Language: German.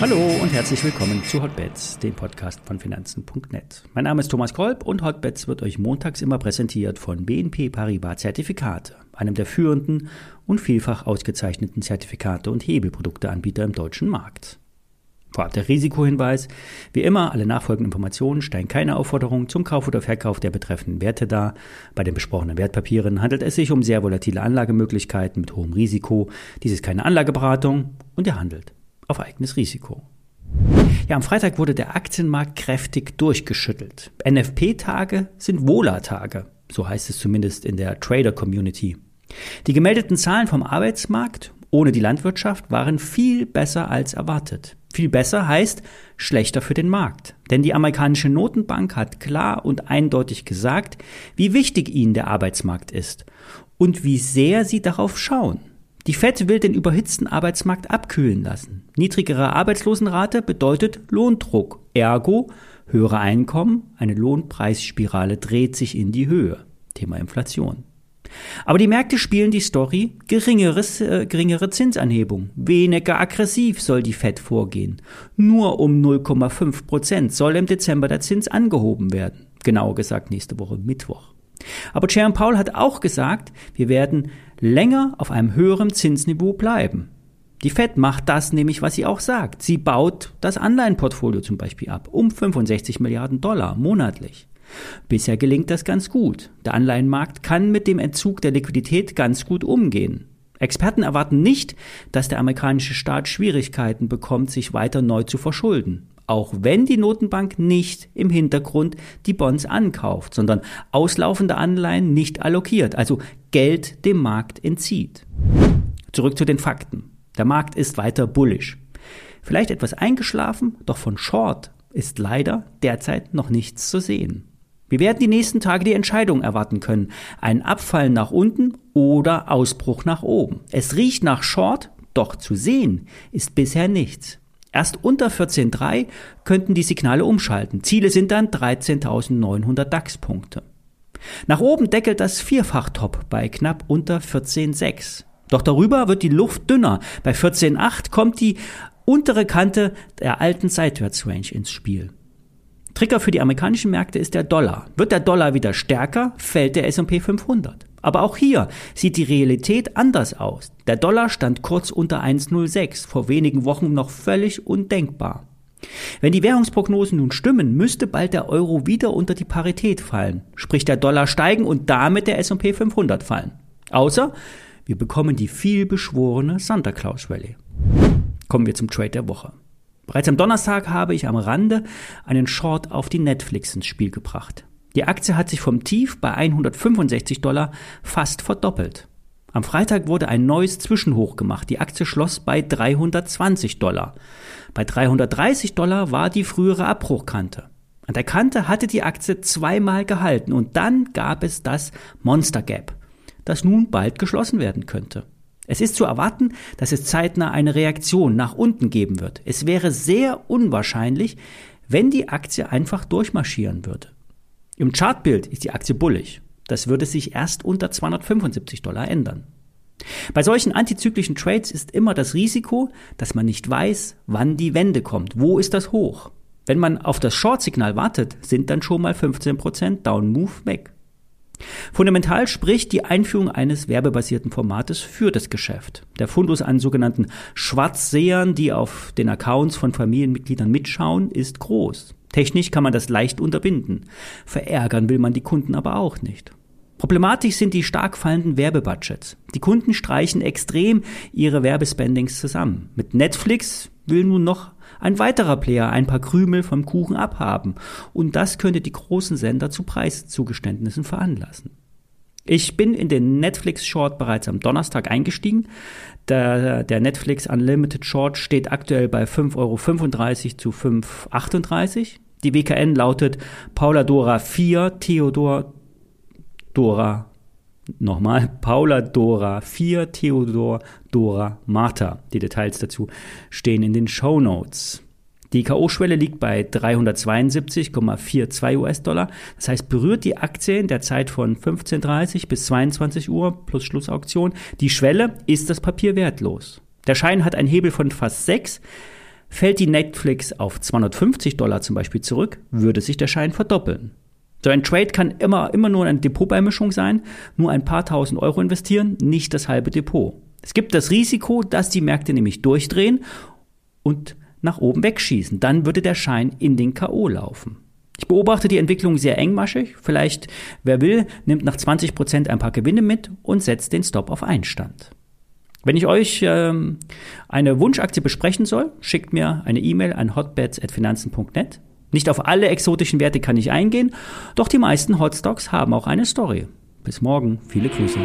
Hallo und herzlich willkommen zu Hotbets, dem Podcast von Finanzen.net. Mein Name ist Thomas Kolb und Hotbets wird euch montags immer präsentiert von BNP Paribas Zertifikate, einem der führenden und vielfach ausgezeichneten Zertifikate und Hebelprodukteanbieter im deutschen Markt. Vorab der Risikohinweis. Wie immer, alle nachfolgenden Informationen stellen keine Aufforderung zum Kauf oder Verkauf der betreffenden Werte dar. Bei den besprochenen Wertpapieren handelt es sich um sehr volatile Anlagemöglichkeiten mit hohem Risiko. Dies ist keine Anlageberatung und er handelt auf eigenes Risiko. Ja, am Freitag wurde der Aktienmarkt kräftig durchgeschüttelt. NFP-Tage sind Wohler-Tage, so heißt es zumindest in der Trader-Community. Die gemeldeten Zahlen vom Arbeitsmarkt ohne die Landwirtschaft waren viel besser als erwartet. Viel besser heißt schlechter für den Markt. Denn die amerikanische Notenbank hat klar und eindeutig gesagt, wie wichtig ihnen der Arbeitsmarkt ist und wie sehr sie darauf schauen. Die FED will den überhitzten Arbeitsmarkt abkühlen lassen. Niedrigere Arbeitslosenrate bedeutet Lohndruck, ergo höhere Einkommen, eine Lohnpreisspirale dreht sich in die Höhe. Thema Inflation. Aber die Märkte spielen die Story geringeres, äh, geringere Zinsanhebung. Weniger aggressiv soll die Fed vorgehen. Nur um 0,5 Prozent soll im Dezember der Zins angehoben werden. Genauer gesagt nächste Woche Mittwoch. Aber Jerome Paul hat auch gesagt, wir werden länger auf einem höheren Zinsniveau bleiben. Die Fed macht das nämlich, was sie auch sagt. Sie baut das Anleihenportfolio zum Beispiel ab, um 65 Milliarden Dollar monatlich. Bisher gelingt das ganz gut. Der Anleihenmarkt kann mit dem Entzug der Liquidität ganz gut umgehen. Experten erwarten nicht, dass der amerikanische Staat Schwierigkeiten bekommt, sich weiter neu zu verschulden auch wenn die Notenbank nicht im Hintergrund die Bonds ankauft, sondern auslaufende Anleihen nicht allokiert, also Geld dem Markt entzieht. Zurück zu den Fakten. Der Markt ist weiter bullish. Vielleicht etwas eingeschlafen, doch von Short ist leider derzeit noch nichts zu sehen. Wir werden die nächsten Tage die Entscheidung erwarten können. Ein Abfall nach unten oder Ausbruch nach oben. Es riecht nach Short, doch zu sehen ist bisher nichts. Erst unter 14.3 könnten die Signale umschalten. Ziele sind dann 13.900 DAX-Punkte. Nach oben deckelt das Vierfach-Top bei knapp unter 14.6. Doch darüber wird die Luft dünner. Bei 14.8 kommt die untere Kante der alten Seitwärtsrange ins Spiel. Trigger für die amerikanischen Märkte ist der Dollar. Wird der Dollar wieder stärker, fällt der S&P 500. Aber auch hier sieht die Realität anders aus. Der Dollar stand kurz unter 1,06, vor wenigen Wochen noch völlig undenkbar. Wenn die Währungsprognosen nun stimmen, müsste bald der Euro wieder unter die Parität fallen, sprich der Dollar steigen und damit der S&P 500 fallen. Außer wir bekommen die vielbeschworene Santa Claus Rallye. Kommen wir zum Trade der Woche. Bereits am Donnerstag habe ich am Rande einen Short auf die Netflix ins Spiel gebracht. Die Aktie hat sich vom Tief bei 165 Dollar fast verdoppelt. Am Freitag wurde ein neues Zwischenhoch gemacht. Die Aktie schloss bei 320 Dollar. Bei 330 Dollar war die frühere Abbruchkante. An der Kante hatte die Aktie zweimal gehalten und dann gab es das Monster Gap, das nun bald geschlossen werden könnte. Es ist zu erwarten, dass es zeitnah eine Reaktion nach unten geben wird. Es wäre sehr unwahrscheinlich, wenn die Aktie einfach durchmarschieren würde. Im Chartbild ist die Aktie bullig. Das würde sich erst unter 275 Dollar ändern. Bei solchen antizyklischen Trades ist immer das Risiko, dass man nicht weiß, wann die Wende kommt. Wo ist das Hoch? Wenn man auf das Short-Signal wartet, sind dann schon mal 15% Down-Move weg. Fundamental spricht die Einführung eines werbebasierten Formates für das Geschäft. Der Fundus an sogenannten Schwarzsehern, die auf den Accounts von Familienmitgliedern mitschauen, ist groß. Technisch kann man das leicht unterbinden. Verärgern will man die Kunden aber auch nicht. Problematisch sind die stark fallenden Werbebudgets. Die Kunden streichen extrem ihre Werbespendings zusammen. Mit Netflix will nun noch ein weiterer Player ein paar Krümel vom Kuchen abhaben. Und das könnte die großen Sender zu Preiszugeständnissen veranlassen. Ich bin in den Netflix Short bereits am Donnerstag eingestiegen. Der, der Netflix Unlimited Short steht aktuell bei 5,35 Euro zu 5,38 Euro. Die WKN lautet Paula Dora 4, Theodor Dora, nochmal, Paula Dora 4, Theodor Dora Martha. Die Details dazu stehen in den Show Notes. Die K.O.-Schwelle liegt bei 372,42 US-Dollar. Das heißt, berührt die Aktie in der Zeit von 15.30 bis 22 Uhr plus Schlussauktion die Schwelle, ist das Papier wertlos. Der Schein hat einen Hebel von fast 6. Fällt die Netflix auf 250 Dollar zum Beispiel zurück, würde sich der Schein verdoppeln. So ein Trade kann immer, immer nur eine Depotbeimischung sein, nur ein paar tausend Euro investieren, nicht das halbe Depot. Es gibt das Risiko, dass die Märkte nämlich durchdrehen und nach oben wegschießen. Dann würde der Schein in den K.O. laufen. Ich beobachte die Entwicklung sehr engmaschig. Vielleicht, wer will, nimmt nach 20 Prozent ein paar Gewinne mit und setzt den Stop auf Einstand. Wenn ich euch ähm, eine Wunschaktie besprechen soll, schickt mir eine E-Mail an hotbets.finanzen.net. Nicht auf alle exotischen Werte kann ich eingehen, doch die meisten Hotstocks haben auch eine Story. Bis morgen, viele Grüße.